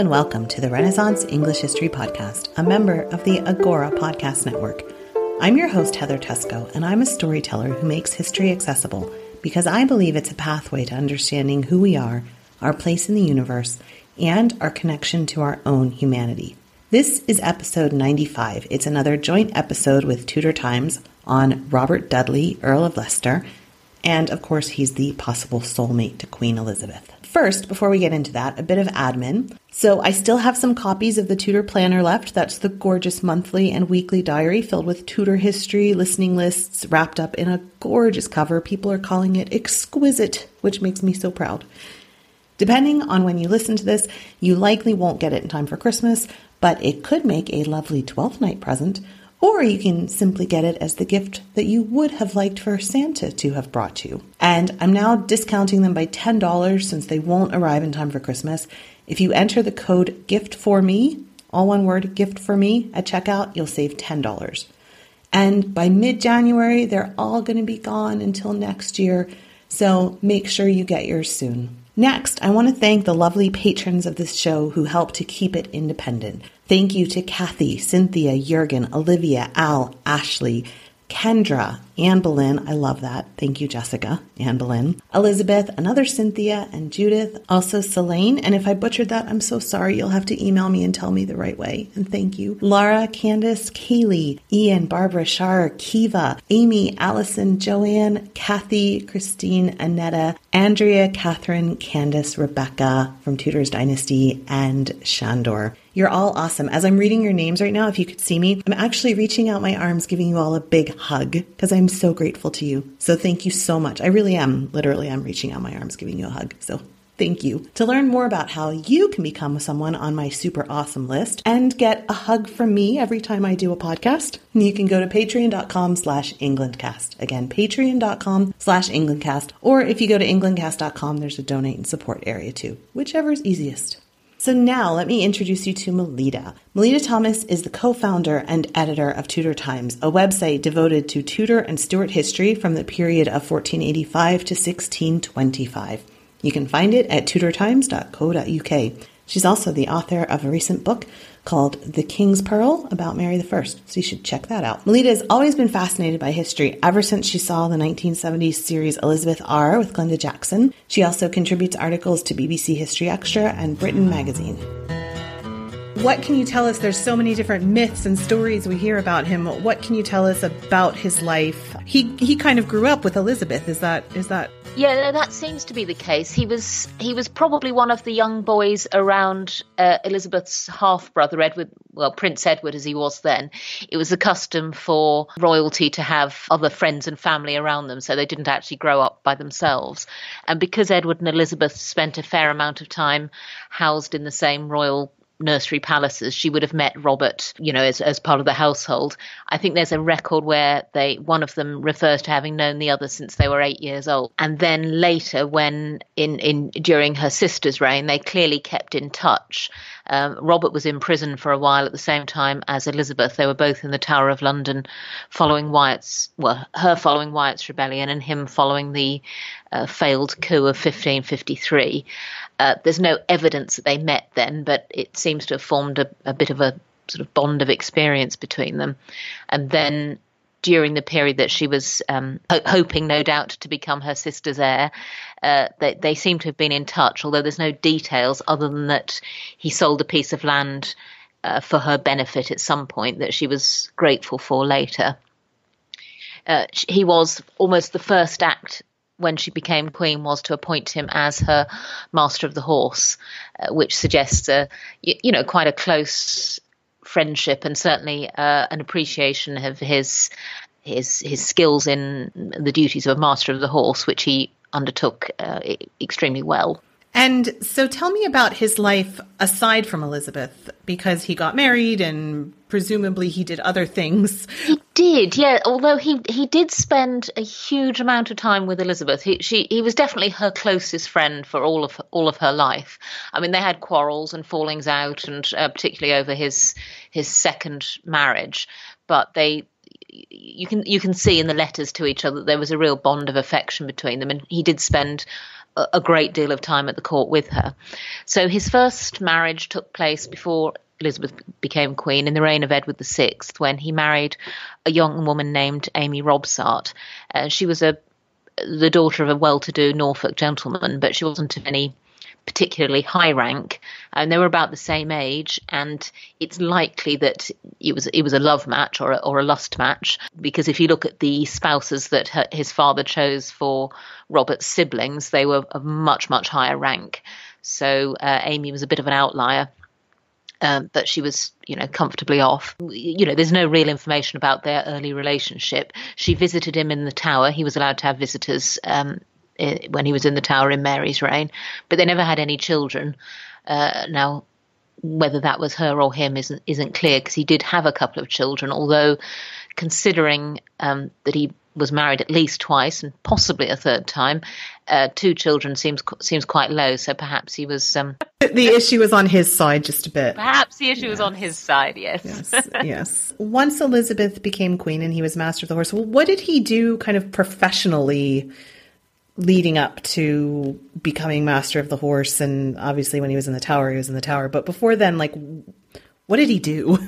And welcome to the Renaissance English History Podcast, a member of the Agora Podcast Network. I'm your host, Heather Teysko, and I'm a storyteller who makes history accessible because I believe it's a pathway to understanding who we are, our place in the universe, and our connection to our own humanity. This is episode 95. It's another joint episode with Tudor Times on Robert Dudley, Earl of Leicester, and of course, he's the possible soulmate to Queen Elizabeth. First, before we get into that, a bit of admin. So, I still have some copies of the Tudor Planner left. That's the gorgeous monthly and weekly diary filled with Tudor history, listening lists, wrapped up in a gorgeous cover. People are calling it exquisite, which makes me so proud. Depending on when you listen to this, you likely won't get it in time for Christmas, but it could make a lovely 12th night present or you can simply get it as the gift that you would have liked for Santa to have brought you. And I'm now discounting them by $10 since they won't arrive in time for Christmas. If you enter the code gift for me, all one word, gift for me at checkout, you'll save $10. And by mid January, they're all going to be gone until next year. So make sure you get yours soon. Next, I want to thank the lovely patrons of this show who help to keep it independent. Thank you to Kathy, Cynthia, Jurgen, Olivia, Al, Ashley, Kendra, Anne Boleyn. I love that. Thank you, Jessica, Anne Boleyn. Elizabeth, another Cynthia, and Judith. Also, Selene. And if I butchered that, I'm so sorry. You'll have to email me and tell me the right way. And thank you. Laura, Candace, Kaylee, Ian, Barbara, Shar, Kiva, Amy, Allison, Joanne, Kathy, Christine, Annetta, Andrea, Catherine, Candace, Rebecca from Tudor's Dynasty, and Shandor. You're all awesome. As I'm reading your names right now, if you could see me, I'm actually reaching out my arms, giving you all a big hug because I'm so grateful to you. So thank you so much. I really am. Literally, I'm reaching out my arms, giving you a hug. So thank you. To learn more about how you can become someone on my super awesome list and get a hug from me every time I do a podcast, you can go to patreon.com slash englandcast. Again, patreon.com slash englandcast. Or if you go to englandcast.com, there's a donate and support area too, whichever is easiest. So now let me introduce you to Melita. Melita Thomas is the co-founder and editor of Tudor Times, a website devoted to Tudor and Stuart history from the period of 1485 to 1625. You can find it at tudortimes.co.uk. She's also the author of a recent book called The King's Pearl about Mary I, so you should check that out. Melita has always been fascinated by history ever since she saw the 1970s series Elizabeth R with Glenda Jackson. She also contributes articles to BBC History Extra and Britain Magazine. What can you tell us? There's so many different myths and stories we hear about him. What can you tell us about his life? He he kind of grew up with Elizabeth. Is that is that yeah, that seems to be the case. He was he was probably one of the young boys around uh, Elizabeth's half brother Edward, well Prince Edward as he was then. It was a custom for royalty to have other friends and family around them, so they didn't actually grow up by themselves. And because Edward and Elizabeth spent a fair amount of time housed in the same royal nursery palaces, she would have met Robert, you know, as, as part of the household. I think there's a record where they one of them refers to having known the other since they were eight years old. And then later, when in, in during her sister's reign, they clearly kept in touch. Um, Robert was in prison for a while at the same time as Elizabeth. They were both in the Tower of London, following Wyatt's well, her following Wyatt's rebellion and him following the uh, failed coup of 1553. Uh, there's no evidence that they met then, but it seems to have formed a, a bit of a sort of bond of experience between them. And then during the period that she was um, ho- hoping, no doubt, to become her sister's heir. Uh, they, they, seem to have been in touch, although there's no details other than that he sold a piece of land uh, for her benefit at some point that she was grateful for later. Uh, he was almost the first act when she became queen was to appoint him as her master of the horse, uh, which suggests a you, you know quite a close friendship and certainly uh, an appreciation of his his his skills in the duties of a master of the horse, which he undertook uh, extremely well. And so tell me about his life aside from Elizabeth, because he got married and presumably he did other things. He did, yeah. Although he, he did spend a huge amount of time with Elizabeth. He, she, he was definitely her closest friend for all of all of her life. I mean, they had quarrels and fallings out, and uh, particularly over his his second marriage. But they you can you can see in the letters to each other that there was a real bond of affection between them, and he did spend a great deal of time at the court with her. So his first marriage took place before Elizabeth became queen in the reign of Edward VI, when he married a young woman named Amy Robsart. Uh, she was a the daughter of a well-to-do Norfolk gentleman, but she wasn't of any particularly high rank, and they were about the same age. And it's likely that it was it was a love match or a, or a lust match because if you look at the spouses that her, his father chose for Robert's siblings, they were of much much higher rank. So uh, Amy was a bit of an outlier. Um, but she was, you know, comfortably off. You know, there's no real information about their early relationship. She visited him in the tower. He was allowed to have visitors um, when he was in the tower in Mary's reign, but they never had any children. Uh, now, whether that was her or him isn't isn't clear because he did have a couple of children. Although, considering um, that he was married at least twice and possibly a third time, uh, two children seems seems quite low. So perhaps he was. Um, the issue was on his side just a bit. Perhaps the issue was on his side. Yes. Yes. yes. Once Elizabeth became queen and he was master of the horse, well, what did he do, kind of professionally? Leading up to becoming master of the horse and obviously when he was in the tower he was in the tower but before then like what did he do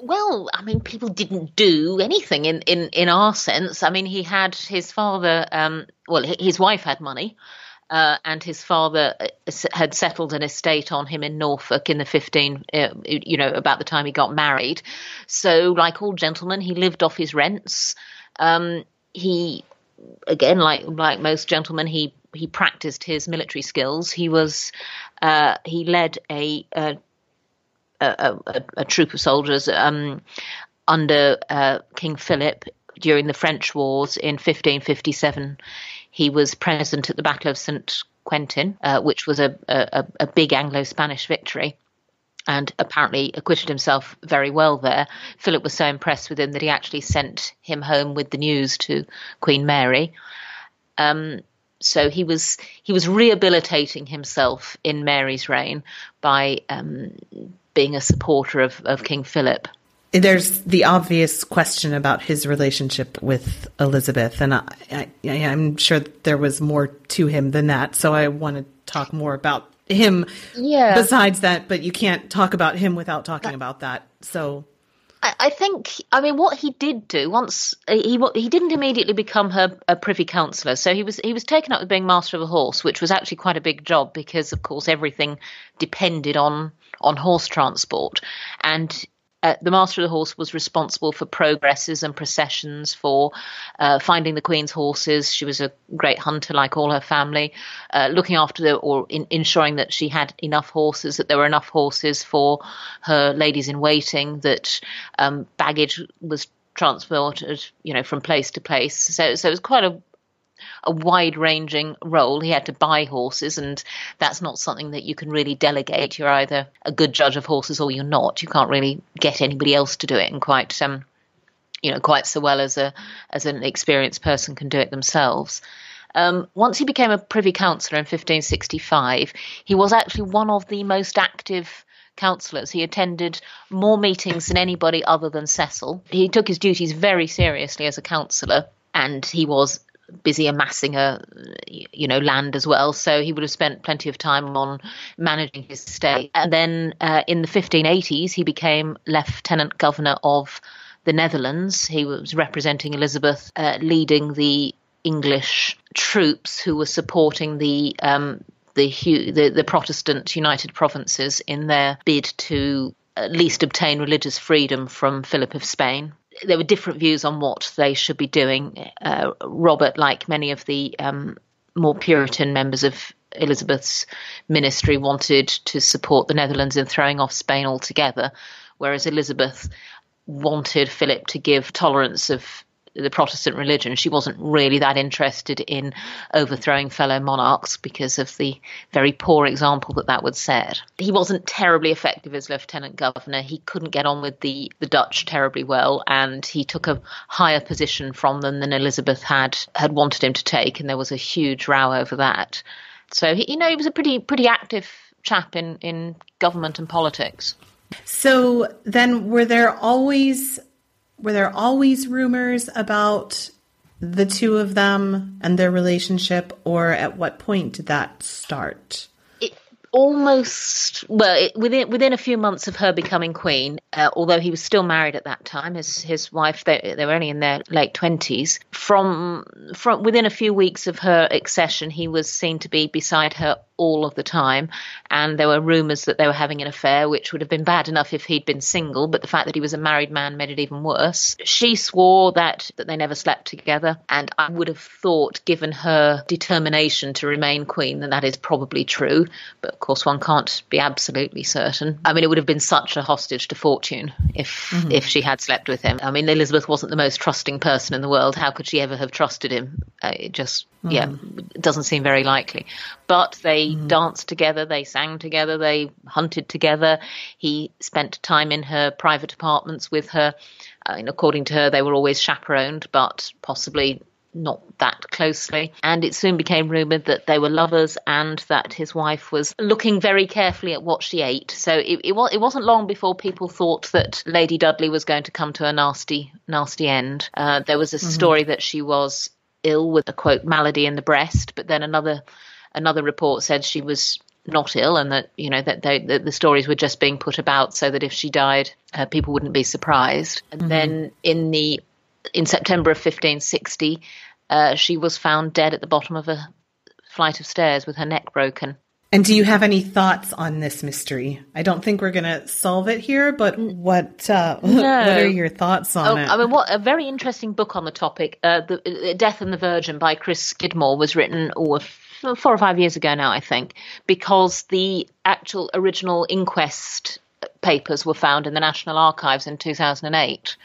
well i mean people didn't do anything in in in our sense i mean he had his father um well his wife had money uh, and his father uh, had settled an estate on him in Norfolk in the 15, uh, you know, about the time he got married. So, like all gentlemen, he lived off his rents. Um, he again, like like most gentlemen, he he practiced his military skills. He was uh, he led a a, a a, a, troop of soldiers um, under uh, King Philip during the French wars in 1557. He was present at the Battle of St. Quentin, uh, which was a, a, a big Anglo Spanish victory and apparently acquitted himself very well there. Philip was so impressed with him that he actually sent him home with the news to Queen Mary. Um, so he was he was rehabilitating himself in Mary's reign by um, being a supporter of, of King Philip. There's the obvious question about his relationship with Elizabeth, and I, I, I'm sure there was more to him than that. So I want to talk more about him yeah. besides that, but you can't talk about him without talking about that. So I, I think, I mean, what he did do once uh, he he didn't immediately become her a privy councillor. So he was he was taken up with being master of a horse, which was actually quite a big job because, of course, everything depended on on horse transport, and uh, the master of the horse was responsible for progresses and processions, for uh, finding the queen's horses. She was a great hunter, like all her family, uh, looking after the or in, ensuring that she had enough horses, that there were enough horses for her ladies in waiting, that um, baggage was transported, you know, from place to place. So, so it was quite a a wide ranging role. He had to buy horses, and that's not something that you can really delegate. You're either a good judge of horses or you're not. You can't really get anybody else to do it, and quite um, you know, quite so well as a as an experienced person can do it themselves. Um, once he became a privy councillor in 1565, he was actually one of the most active councillors. He attended more meetings than anybody other than Cecil. He took his duties very seriously as a councillor, and he was busy amassing a you know land as well. So he would have spent plenty of time on managing his estate. And then uh, in the 1580s he became lieutenant governor of the Netherlands. He was representing Elizabeth uh, leading the English troops who were supporting the um, the, the, the Protestant United Provinces in their bid to at least obtain religious freedom from Philip of Spain there were different views on what they should be doing. Uh, Robert, like many of the um, more Puritan members of Elizabeth's ministry, wanted to support the Netherlands in throwing off Spain altogether, whereas Elizabeth wanted Philip to give tolerance of the Protestant religion. She wasn't really that interested in overthrowing fellow monarchs because of the very poor example that that would set. He wasn't terribly effective as lieutenant governor. He couldn't get on with the, the Dutch terribly well, and he took a higher position from them than Elizabeth had had wanted him to take, and there was a huge row over that. So he, you know, he was a pretty pretty active chap in in government and politics. So then, were there always were there always rumors about the two of them and their relationship, or at what point did that start? Almost well it, within within a few months of her becoming queen, uh, although he was still married at that time. His his wife they, they were only in their late twenties. From from within a few weeks of her accession, he was seen to be beside her all of the time. And there were rumours that they were having an affair, which would have been bad enough if he'd been single, but the fact that he was a married man made it even worse. She swore that, that they never slept together. And I would have thought, given her determination to remain queen, that that is probably true. But of course, one can't be absolutely certain. I mean, it would have been such a hostage to fortune if mm-hmm. if she had slept with him. I mean, Elizabeth wasn't the most trusting person in the world. How could she ever have trusted him? Uh, it just, mm-hmm. yeah, doesn't seem very likely. But they mm. danced together, they sang together, they hunted together. He spent time in her private apartments with her. Uh, and according to her, they were always chaperoned, but possibly not that closely. And it soon became rumoured that they were lovers and that his wife was looking very carefully at what she ate. So it, it, it wasn't long before people thought that Lady Dudley was going to come to a nasty, nasty end. Uh, there was a mm-hmm. story that she was ill with a quote malady in the breast, but then another another report said she was not ill and that you know that, they, that the stories were just being put about so that if she died uh, people wouldn't be surprised and mm-hmm. then in the in September of 1560 uh, she was found dead at the bottom of a flight of stairs with her neck broken and do you have any thoughts on this mystery? I don't think we're going to solve it here, but what uh, no. what are your thoughts on oh, it? I mean, what a very interesting book on the topic. Uh, the uh, Death and the Virgin by Chris Skidmore was written oh, four or five years ago now, I think, because the actual original inquest papers were found in the National Archives in 2008,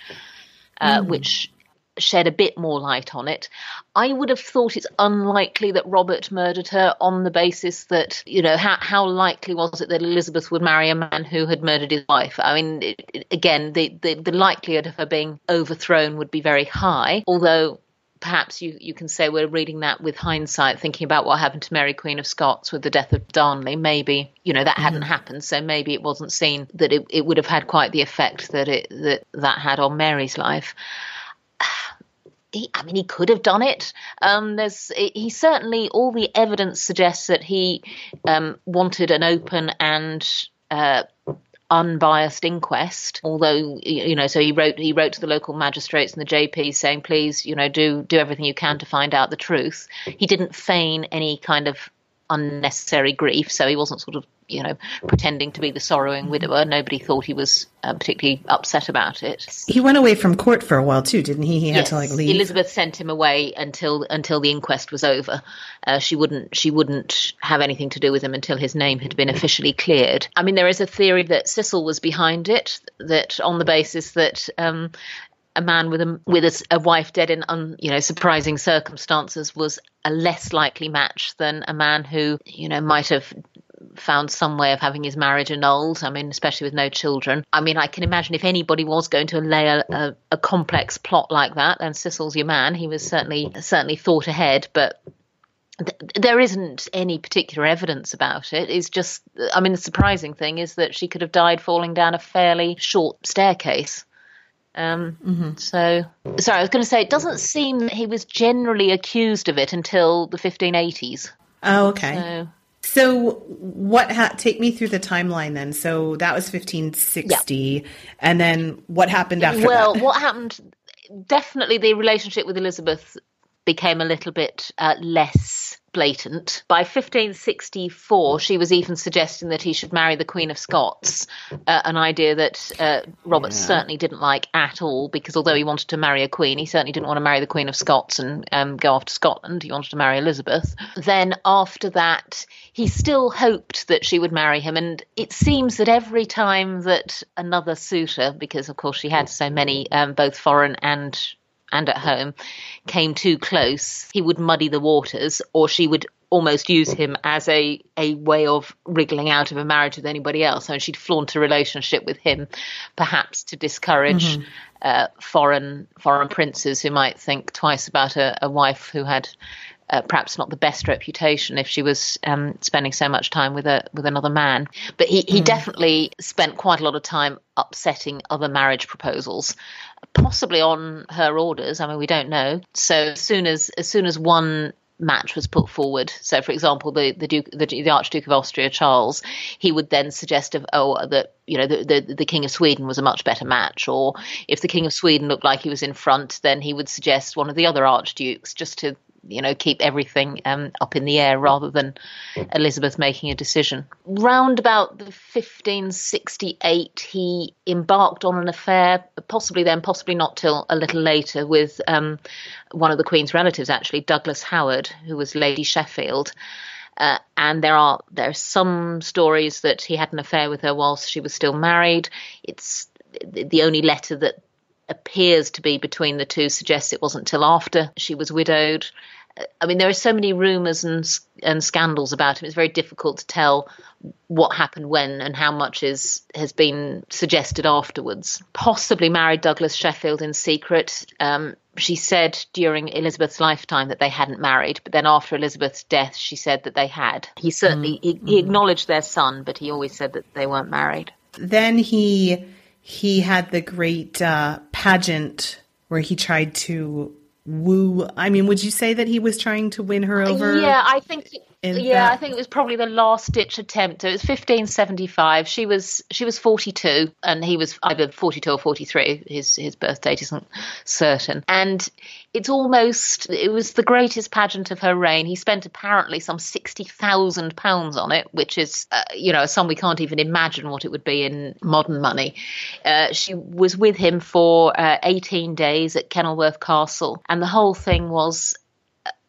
uh, mm. which shed a bit more light on it. I would have thought it's unlikely that Robert murdered her on the basis that, you know, how, how likely was it that Elizabeth would marry a man who had murdered his wife? I mean, it, it, again, the, the, the likelihood of her being overthrown would be very high, although perhaps you, you can say we're reading that with hindsight, thinking about what happened to Mary Queen of Scots with the death of Darnley. Maybe, you know, that hadn't mm-hmm. happened, so maybe it wasn't seen that it, it would have had quite the effect that it that that had on Mary's life he, I mean, he could have done it. Um, there's, he certainly, all the evidence suggests that he um, wanted an open and uh, unbiased inquest. Although, you know, so he wrote he wrote to the local magistrates and the JP saying, please, you know, do do everything you can to find out the truth. He didn't feign any kind of unnecessary grief, so he wasn't sort of you know, pretending to be the sorrowing widower. Nobody thought he was uh, particularly upset about it. He went away from court for a while too, didn't he? He had yes. to like leave. Elizabeth sent him away until until the inquest was over. Uh, she wouldn't she wouldn't have anything to do with him until his name had been officially cleared. I mean, there is a theory that Cecil was behind it. That on the basis that um, a man with a with a, a, wife dead in un, you know surprising circumstances was a less likely match than a man who you know might have found some way of having his marriage annulled. I mean, especially with no children. I mean, I can imagine if anybody was going to lay a, a, a complex plot like that, and Cecil's your man. He was certainly certainly thought ahead, but there isn't any particular evidence about it. It's just, I mean, the surprising thing is that she could have died falling down a fairly short staircase. Um, mm-hmm. So, sorry, I was going to say it doesn't seem that he was generally accused of it until the 1580s. Oh, okay. So, so what? Ha- take me through the timeline then. So that was 1560, yeah. and then what happened after well, that? What happened? Definitely, the relationship with Elizabeth became a little bit uh, less blatant. By 1564, she was even suggesting that he should marry the Queen of Scots, uh, an idea that uh, Robert yeah. certainly didn't like at all, because although he wanted to marry a queen, he certainly didn't want to marry the Queen of Scots and um, go off to Scotland. He wanted to marry Elizabeth. Then after that, he still hoped that she would marry him, and it seems that every time that another suitor, because of course she had so many, um, both foreign and and at home came too close, he would muddy the waters, or she would almost use him as a, a way of wriggling out of a marriage with anybody else. And she'd flaunt a relationship with him, perhaps to discourage mm-hmm. uh, foreign foreign princes who might think twice about a, a wife who had uh, perhaps not the best reputation if she was um, spending so much time with a with another man. But he, he mm. definitely spent quite a lot of time upsetting other marriage proposals, possibly on her orders. I mean, we don't know. So as soon as as soon as one match was put forward. So, for example, the the Duke, the, the, Archduke of Austria, Charles, he would then suggest of oh that you know the, the, the King of Sweden was a much better match, or if the King of Sweden looked like he was in front, then he would suggest one of the other archdukes just to you know keep everything um, up in the air rather than Elizabeth making a decision. Round about the 1568, he embarked on an affair, possibly then, possibly not till a little later, with um, one of the Queen's relatives, actually Douglas Howard, who was Lady Sheffield. Uh, and there are there are some stories that he had an affair with her whilst she was still married. It's the only letter that appears to be between the two suggests it wasn't till after she was widowed. I mean, there are so many rumours and and scandals about him. It's very difficult to tell what happened when and how much is has been suggested afterwards. Possibly married Douglas Sheffield in secret. Um, she said during Elizabeth's lifetime that they hadn't married, but then after Elizabeth's death, she said that they had. He certainly mm-hmm. he, he mm-hmm. acknowledged their son, but he always said that they weren't married. Then he he had the great uh, pageant where he tried to woo. I mean, would you say that he was trying to win her uh, over? Yeah, I think yeah, that... I think it was probably the last ditch attempt. It was 1575. She was she was 42, and he was either 42 or 43. His his birth date isn't certain, and it's almost it was the greatest pageant of her reign. He spent apparently some sixty thousand pounds on it, which is uh, you know a sum we can't even imagine what it would be in modern money. Uh, she was with him for uh, 18 days at Kenilworth Castle, and the whole thing was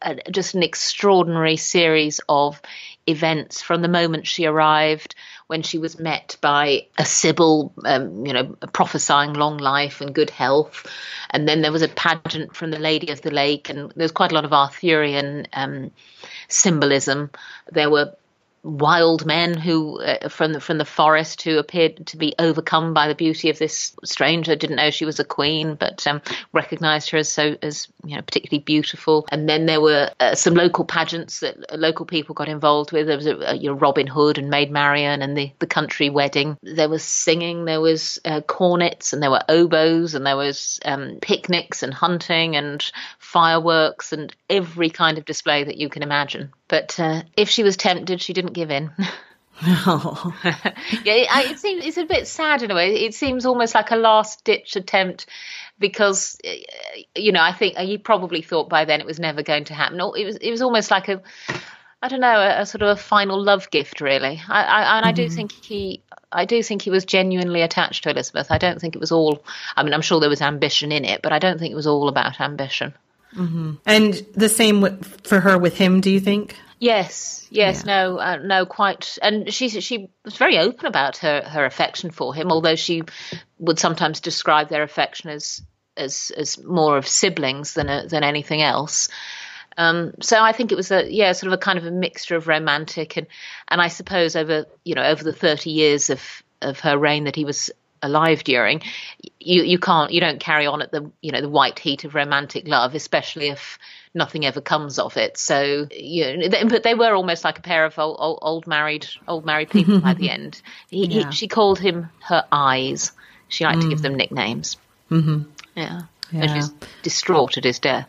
a, just an extraordinary series of events from the moment she arrived when she was met by a sibyl, um, you know, prophesying long life and good health. And then there was a pageant from the Lady of the Lake, and there's quite a lot of Arthurian um, symbolism. There were wild men who uh, from the from the forest who appeared to be overcome by the beauty of this stranger. Didn't know she was a queen but um, recognized her as so as you know particularly beautiful. And then there were uh, some local pageants that local people got involved with. There was a, a, you know, Robin Hood and Maid Marian and the the country wedding. There was singing there was uh, cornets and there were oboes and there was um, picnics and hunting and fireworks and every kind of display that you can imagine but uh, if she was tempted, she didn't give in. Oh. yeah, it, it seems it's a bit sad in a way. It seems almost like a last ditch attempt because uh, you know I think he probably thought by then it was never going to happen. It was it was almost like a I don't know a, a sort of a final love gift really. I, I and I do mm-hmm. think he I do think he was genuinely attached to Elizabeth. I don't think it was all. I mean, I'm sure there was ambition in it, but I don't think it was all about ambition. Mm-hmm. And the same for her with him, do you think? Yes, yes, yeah. no, uh, no, quite. And she she was very open about her her affection for him, although she would sometimes describe their affection as as as more of siblings than a, than anything else. Um, so I think it was a yeah, sort of a kind of a mixture of romantic and and I suppose over you know over the thirty years of of her reign that he was alive during, you you can't you don't carry on at the you know the white heat of romantic love, especially if nothing ever comes of it. So you know, but they were almost like a pair of old, old, old married old married people by the end. He, yeah. he, she called him her eyes. She liked mm. to give mm. them nicknames. Mm-hmm. Yeah. yeah. And she's distraught at his death.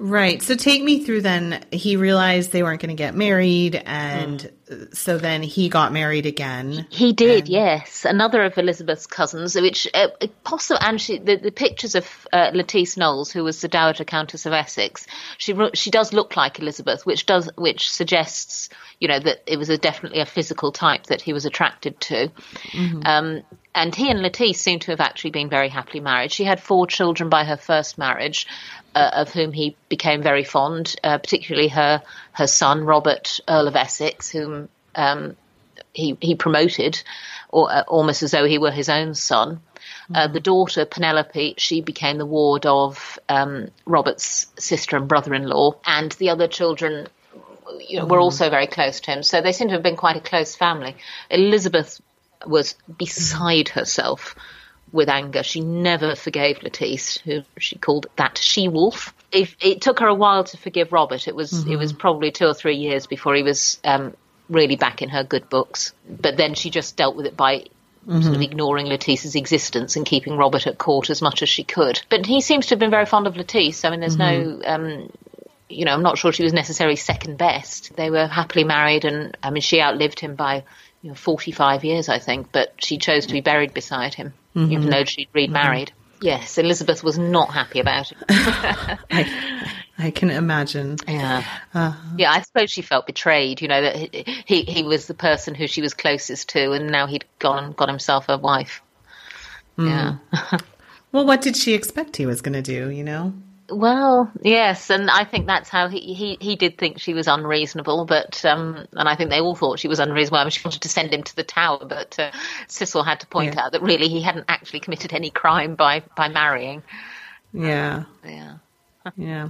Right. So take me through then. He realized they weren't going to get married, and mm. so then he got married again. He did, and... yes. Another of Elizabeth's cousins, which uh, possibly, and she, the, the pictures of uh, Lettice Knollys, who was the Dowager Countess of Essex, she she does look like Elizabeth, which does which suggests you know that it was a, definitely a physical type that he was attracted to. Mm-hmm. Um, and he and Lettice seem to have actually been very happily married. She had four children by her first marriage, uh, of whom he became very fond, uh, particularly her her son Robert, Earl of Essex, whom um, he he promoted, or, uh, almost as though he were his own son. Uh, mm-hmm. the daughter Penelope, she became the ward of um, Robert's sister and brother-in-law, and the other children you know, were mm-hmm. also very close to him. So they seem to have been quite a close family. Elizabeth was beside herself with anger. She never forgave Lettice, who she called that she wolf. It, it took her a while to forgive Robert. It was mm-hmm. it was probably two or three years before he was um, really back in her good books. But then she just dealt with it by Mm-hmm. sort of ignoring Lettice's existence and keeping Robert at court as much as she could. But he seems to have been very fond of Lettice. I mean, there's mm-hmm. no, um, you know, I'm not sure she was necessarily second best. They were happily married, and I mean, she outlived him by you know, 45 years, I think, but she chose to be buried beside him mm-hmm. even though she'd remarried. Mm-hmm. Yes, Elizabeth was not happy about it. I, I, can imagine. Yeah, uh, yeah. I suppose she felt betrayed. You know that he he was the person who she was closest to, and now he'd gone and got himself a wife. Mm. Yeah. well, what did she expect he was going to do? You know. Well, yes, and I think that's how he, he, he did think she was unreasonable, but um, and I think they all thought she was unreasonable. I mean, she wanted to send him to the tower, but uh, Cecil had to point yeah. out that really he hadn't actually committed any crime by by marrying. Yeah, um, yeah, yeah.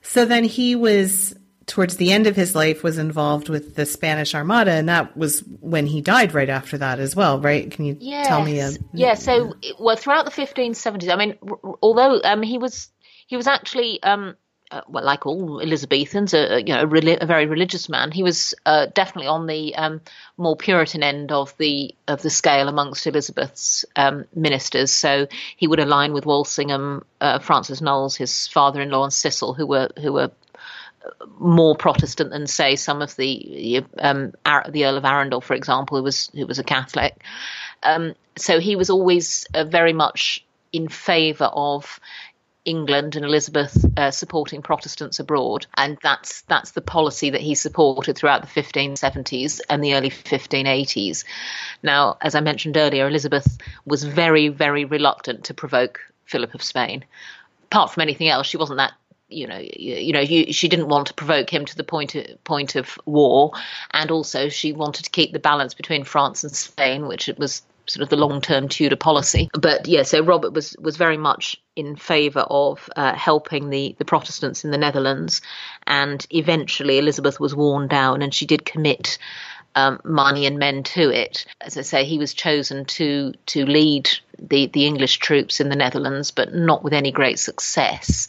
So then he was towards the end of his life was involved with the Spanish Armada, and that was when he died. Right after that, as well, right? Can you yes. tell me? A, yeah. So, well, throughout the 1570s, I mean, although um, he was he was actually, um, uh, well, like all Elizabethans, a, you know, a, a very religious man. He was uh, definitely on the um, more Puritan end of the of the scale amongst Elizabeth's um, ministers. So he would align with Walsingham, uh, Francis Knollys, his father-in-law, and Cecil, who were who were more Protestant than say some of the um, the Earl of Arundel, for example, who was who was a Catholic. Um, so he was always uh, very much in favour of England and Elizabeth uh, supporting Protestants abroad, and that's that's the policy that he supported throughout the 1570s and the early 1580s. Now, as I mentioned earlier, Elizabeth was very, very reluctant to provoke Philip of Spain. Apart from anything else, she wasn't that you know, you, you know, you, she didn't want to provoke him to the point of, point of war, and also she wanted to keep the balance between France and Spain, which it was sort of the long term Tudor policy. But yeah, so Robert was was very much in favour of uh, helping the the Protestants in the Netherlands, and eventually Elizabeth was worn down, and she did commit. Um, money and men to it. As I say, he was chosen to to lead the, the English troops in the Netherlands, but not with any great success.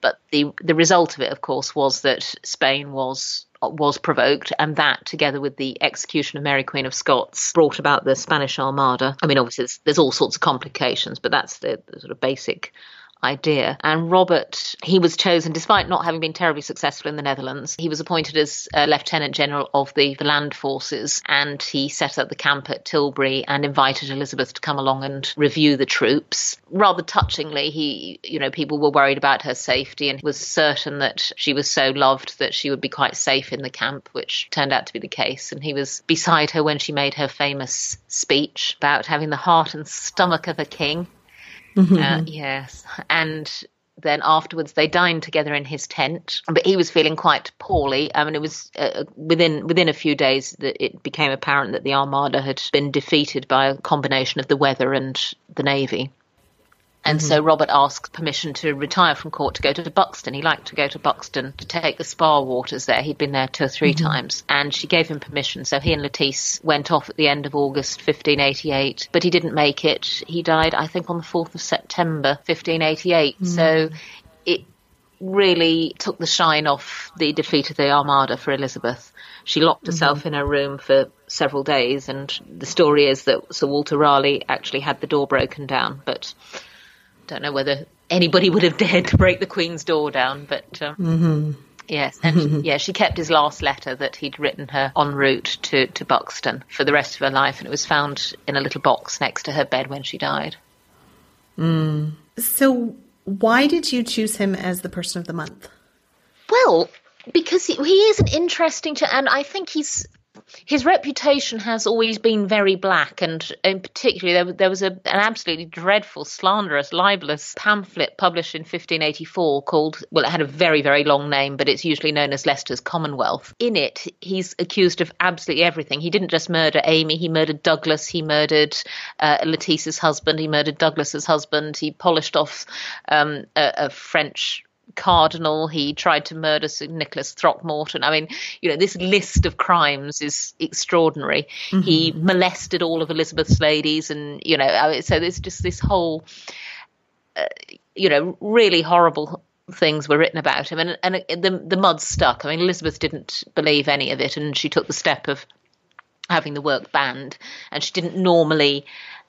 But the the result of it, of course, was that Spain was was provoked, and that, together with the execution of Mary Queen of Scots, brought about the Spanish Armada. I mean, obviously, there's, there's all sorts of complications, but that's the, the sort of basic idea. And Robert, he was chosen, despite not having been terribly successful in the Netherlands, he was appointed as a Lieutenant General of the, the land forces and he set up the camp at Tilbury and invited Elizabeth to come along and review the troops. Rather touchingly, he, you know, people were worried about her safety and was certain that she was so loved that she would be quite safe in the camp, which turned out to be the case. And he was beside her when she made her famous speech about having the heart and stomach of a king Mm-hmm. Uh, yes. And then afterwards they dined together in his tent but he was feeling quite poorly i mean it was uh, within within a few days that it became apparent that the armada had been defeated by a combination of the weather and the navy and mm-hmm. so Robert asked permission to retire from court to go to Buxton. He liked to go to Buxton to take the spa waters there. He'd been there two or 3 mm-hmm. times. And she gave him permission. So he and Lettice went off at the end of August 1588. But he didn't make it. He died, I think, on the 4th of September 1588. Mm-hmm. So it really took the shine off the defeat of the Armada for Elizabeth She locked herself mm-hmm. in her room for several days, and the story is that Sir Walter Raleigh actually had the door broken down, but don't know whether anybody would have dared to break the Queen's door down, but. Uh, mm-hmm. Yes, and yeah, she kept his last letter that he'd written her en route to, to Buxton for the rest of her life, and it was found in a little box next to her bed when she died. Mm. So, why did you choose him as the person of the month? Well, because he, he is an interesting, to. and I think he's his reputation has always been very black, and in particular, there, there was a, an absolutely dreadful, slanderous, libelous pamphlet published in 1584 called, well, it had a very, very long name, but it's usually known as Leicester's Commonwealth. In it, he's accused of absolutely everything. He didn't just murder Amy, he murdered Douglas, he murdered uh, Letitia's husband, he murdered Douglas's husband, he polished off um, a, a French cardinal. He tried to murder Sir Nicholas Throckmorton. I mean, you know, this list of crimes is extraordinary. Mm-hmm. He molested all of Elizabeth's ladies, and you know, so there's just this whole, uh, you know, really horrible things were written about him, and and the the mud stuck. I mean, Elizabeth didn't believe any of it, and she took the step of having the work banned, and she didn't normally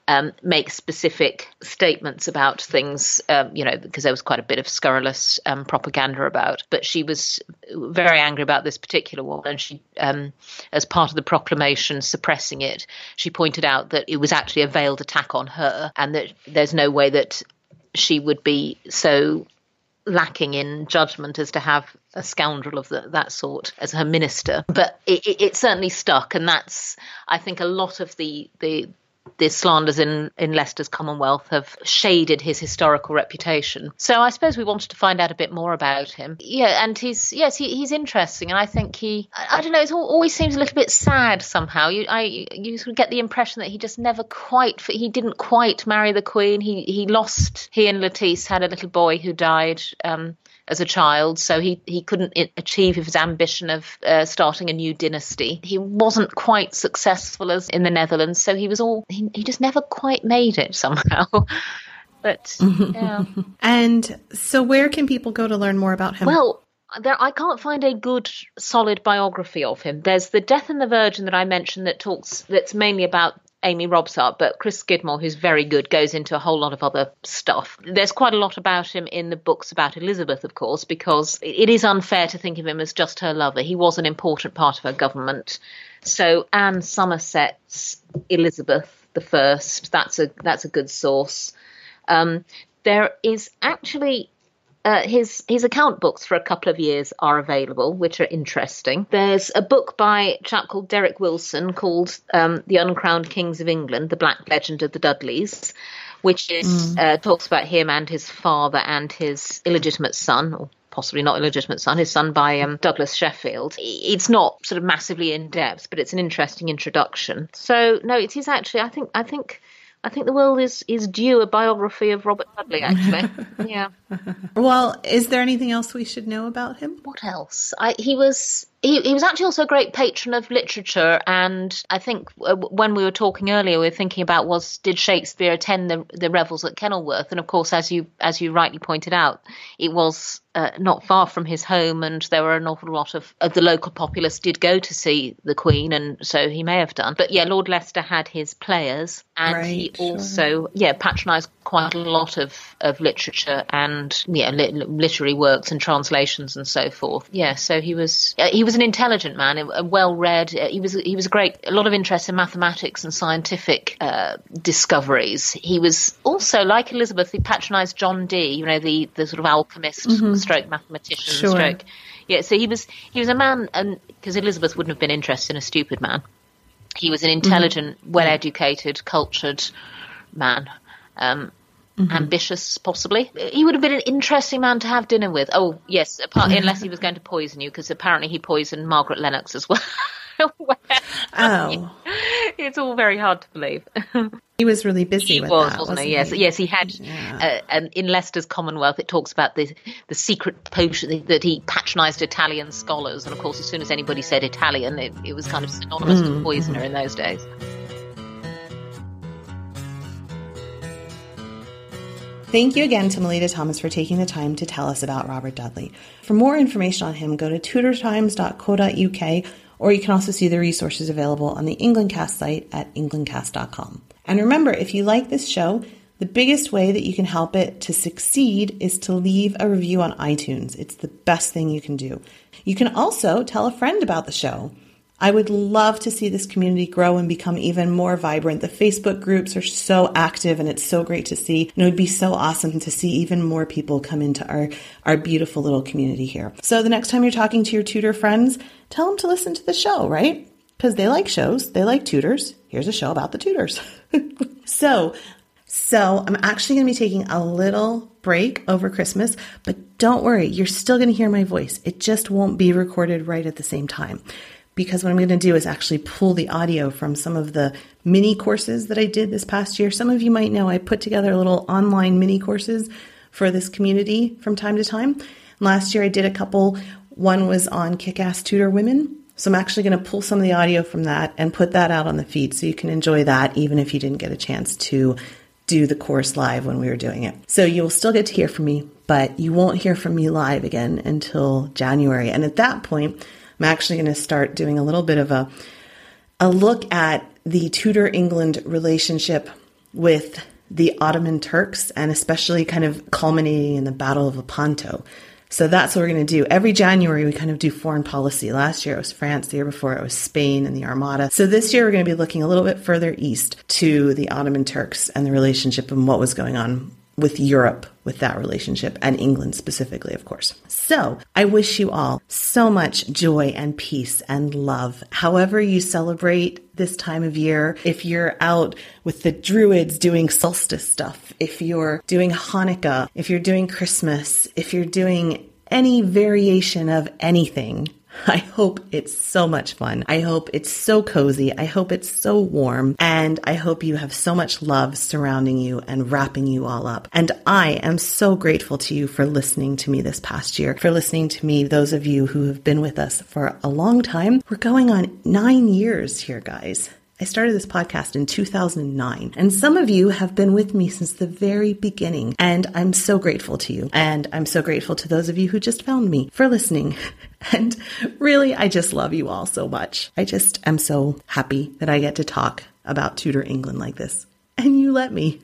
um, make specific statements about things, um, you know, because there was quite a bit of scurrilous um, propaganda about. But she was very angry about this particular one, and she, um, as part of the proclamation suppressing it, she pointed out that it was actually a veiled attack on her, and that there's no way that she would be so lacking in judgment as to have a scoundrel of the, that sort as her minister. But it, it, it, certainly stuck, and that's I think a lot of the the the slanders in, in Leicester's Commonwealth have shaded his historical reputation. So I suppose we wanted to find out a bit more about him. Yeah, and he's yes, he, he's interesting, and I think he I, I don't know, it always seems a little bit sad somehow. You I you sort of get the impression that he just never quite he didn't quite marry the Queen. He he lost he and Lettice had a little boy who died. Um, as a child, so he, he couldn't achieve his ambition of uh, starting a new dynasty. He wasn't quite successful as in the Netherlands, so he was all he, he just never quite made it somehow. but yeah. and so, where can people go to learn more about him? Well, there, I can't find a good, solid biography of him. There's the Death and the Virgin that I mentioned that talks that's mainly about Amy Robsart, but Chris Skidmore, who's very good, goes into a whole lot of other stuff. There's quite a lot about him in the books about Elizabeth, of course, because it is unfair to think of him as just her lover. He was an important part of her government. So Anne Somerset's Elizabeth the First, that's a that's a good source. Um, there is actually uh, his his account books for a couple of years are available, which are interesting. There's a book by a chap called Derek Wilson called um, "The Uncrowned Kings of England: The Black Legend of the Dudleys," which is mm. uh, talks about him and his father and his illegitimate son, or possibly not illegitimate son, his son by um, Douglas Sheffield. It's not sort of massively in depth, but it's an interesting introduction. So no, it is actually. I think I think I think the world is is due a biography of Robert Dudley. Actually, yeah. Well, is there anything else we should know about him? What else? I, he was he, he was actually also a great patron of literature, and I think uh, when we were talking earlier, we were thinking about was did Shakespeare attend the the revels at Kenilworth? And of course, as you as you rightly pointed out, it was uh, not far from his home, and there were an awful lot of, of the local populace did go to see the Queen, and so he may have done. But yeah, Lord Leicester had his players, and right, he also sure. yeah patronised quite a lot of of literature and yeah li- literary works and translations and so forth. Yeah, so he was uh, he was an intelligent man, a well read. Uh, he was he was a great, a lot of interest in mathematics and scientific uh, discoveries. He was also like Elizabeth. He patronised John Dee, you know, the the sort of alchemist, mm-hmm. stroke mathematician, sure. stroke. Yeah, so he was he was a man, and because Elizabeth wouldn't have been interested in a stupid man. He was an mm-hmm. intelligent, mm-hmm. well educated, cultured man. Um, Mm-hmm. ambitious, possibly. He would have been an interesting man to have dinner with. Oh, yes, apart, unless he was going to poison you, because apparently he poisoned Margaret Lennox as well. oh. It's all very hard to believe. he was really busy he was, that, wasn't, wasn't he? Yes, he? yes, he had. Yeah. Uh, in Leicester's Commonwealth, it talks about the the secret potion that he patronised Italian scholars, and of course, as soon as anybody said Italian, it, it was kind of synonymous mm-hmm. to poisoner in those days. Thank you again to Melita Thomas for taking the time to tell us about Robert Dudley. For more information on him, go to tudortimes.co.uk or you can also see the resources available on the Englandcast site at englandcast.com. And remember, if you like this show, the biggest way that you can help it to succeed is to leave a review on iTunes. It's the best thing you can do. You can also tell a friend about the show. I would love to see this community grow and become even more vibrant. The Facebook groups are so active and it's so great to see. And it would be so awesome to see even more people come into our, our beautiful little community here. So the next time you're talking to your Tudor friends, tell them to listen to the show, right? Because they like shows, they like Tudors. Here's a show about the Tudors. so, so I'm actually going to be taking a little break over Christmas, but don't worry, you're still going to hear my voice. It just won't be recorded right at the same time because what I'm going to do is actually pull the audio from some of the mini courses that I did this past year. Some of you might know I put together little online mini courses for this community from time to time. Last year I did a couple. One was on kick ass Tudor women. So I'm actually going to pull some of the audio from that and put that out on the feed so you can enjoy that even if you didn't get a chance to do the course live when we were doing it. So you will still get to hear from me, but you won't hear from me live again until January. And at that point, I'm actually going to start doing a little bit of a a look at the Tudor England relationship with the Ottoman Turks and especially kind of culminating in the Battle of Lepanto. So that's what we're going to do. Every January, we kind of do foreign policy. Last year it was France. The year before it was Spain and the Armada. So this year we're going to be looking a little bit further east to the Ottoman Turks and the relationship and what was going on with Europe with that relationship and England specifically, of course. So I wish you all so much joy and peace and love. However you celebrate this time of year, if you're out with the Druids doing solstice stuff, if you're doing Hanukkah, if you're doing Christmas, if you're doing any variation of anything, I hope it's so much fun. I hope it's so cozy. I hope it's so warm. And I hope you have so much love surrounding you and wrapping you all up. And I am so grateful to you for listening to me this past year, for listening to me, those of you who have been with us for a long time. We're going on nine years here, guys. I started this podcast in 2009, and some of you have been with me since the very beginning, and I'm so grateful to you. And I'm so grateful to those of you who just found me for listening. And really, I just love you all so much. I just am so happy that I get to talk about Tudor England like this. And you let me.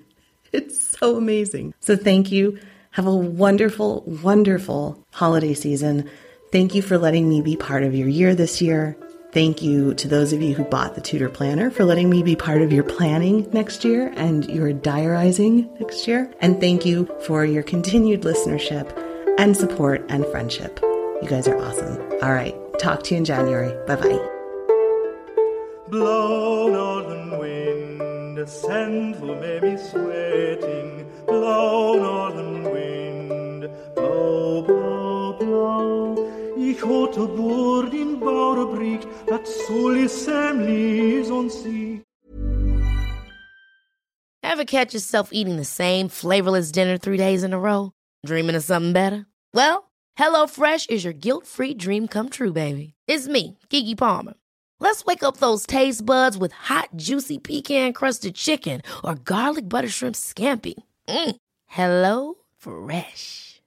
It's so amazing. So thank you. Have a wonderful, wonderful holiday season. Thank you for letting me be part of your year this year. Thank you to those of you who bought the Tudor Planner for letting me be part of your planning next year and your diarizing next year. And thank you for your continued listenership and support and friendship. You guys are awesome. All right. Talk to you in January. Bye bye. Blow, northern wind, send who may be sweating. Blow, northern wind, blow, blow, blow. Ich hatte Bord in Bauerbrick, dat soll semlis on sea. Ever catch yourself eating the same flavorless dinner three days in a row? Dreaming of something better? Well, HelloFresh is your guilt-free dream come true, baby. It's me, Keke Palmer. Let's wake up those taste buds with hot, juicy pecan-crusted chicken or garlic butter shrimp scampi. Mm. Hello Fresh.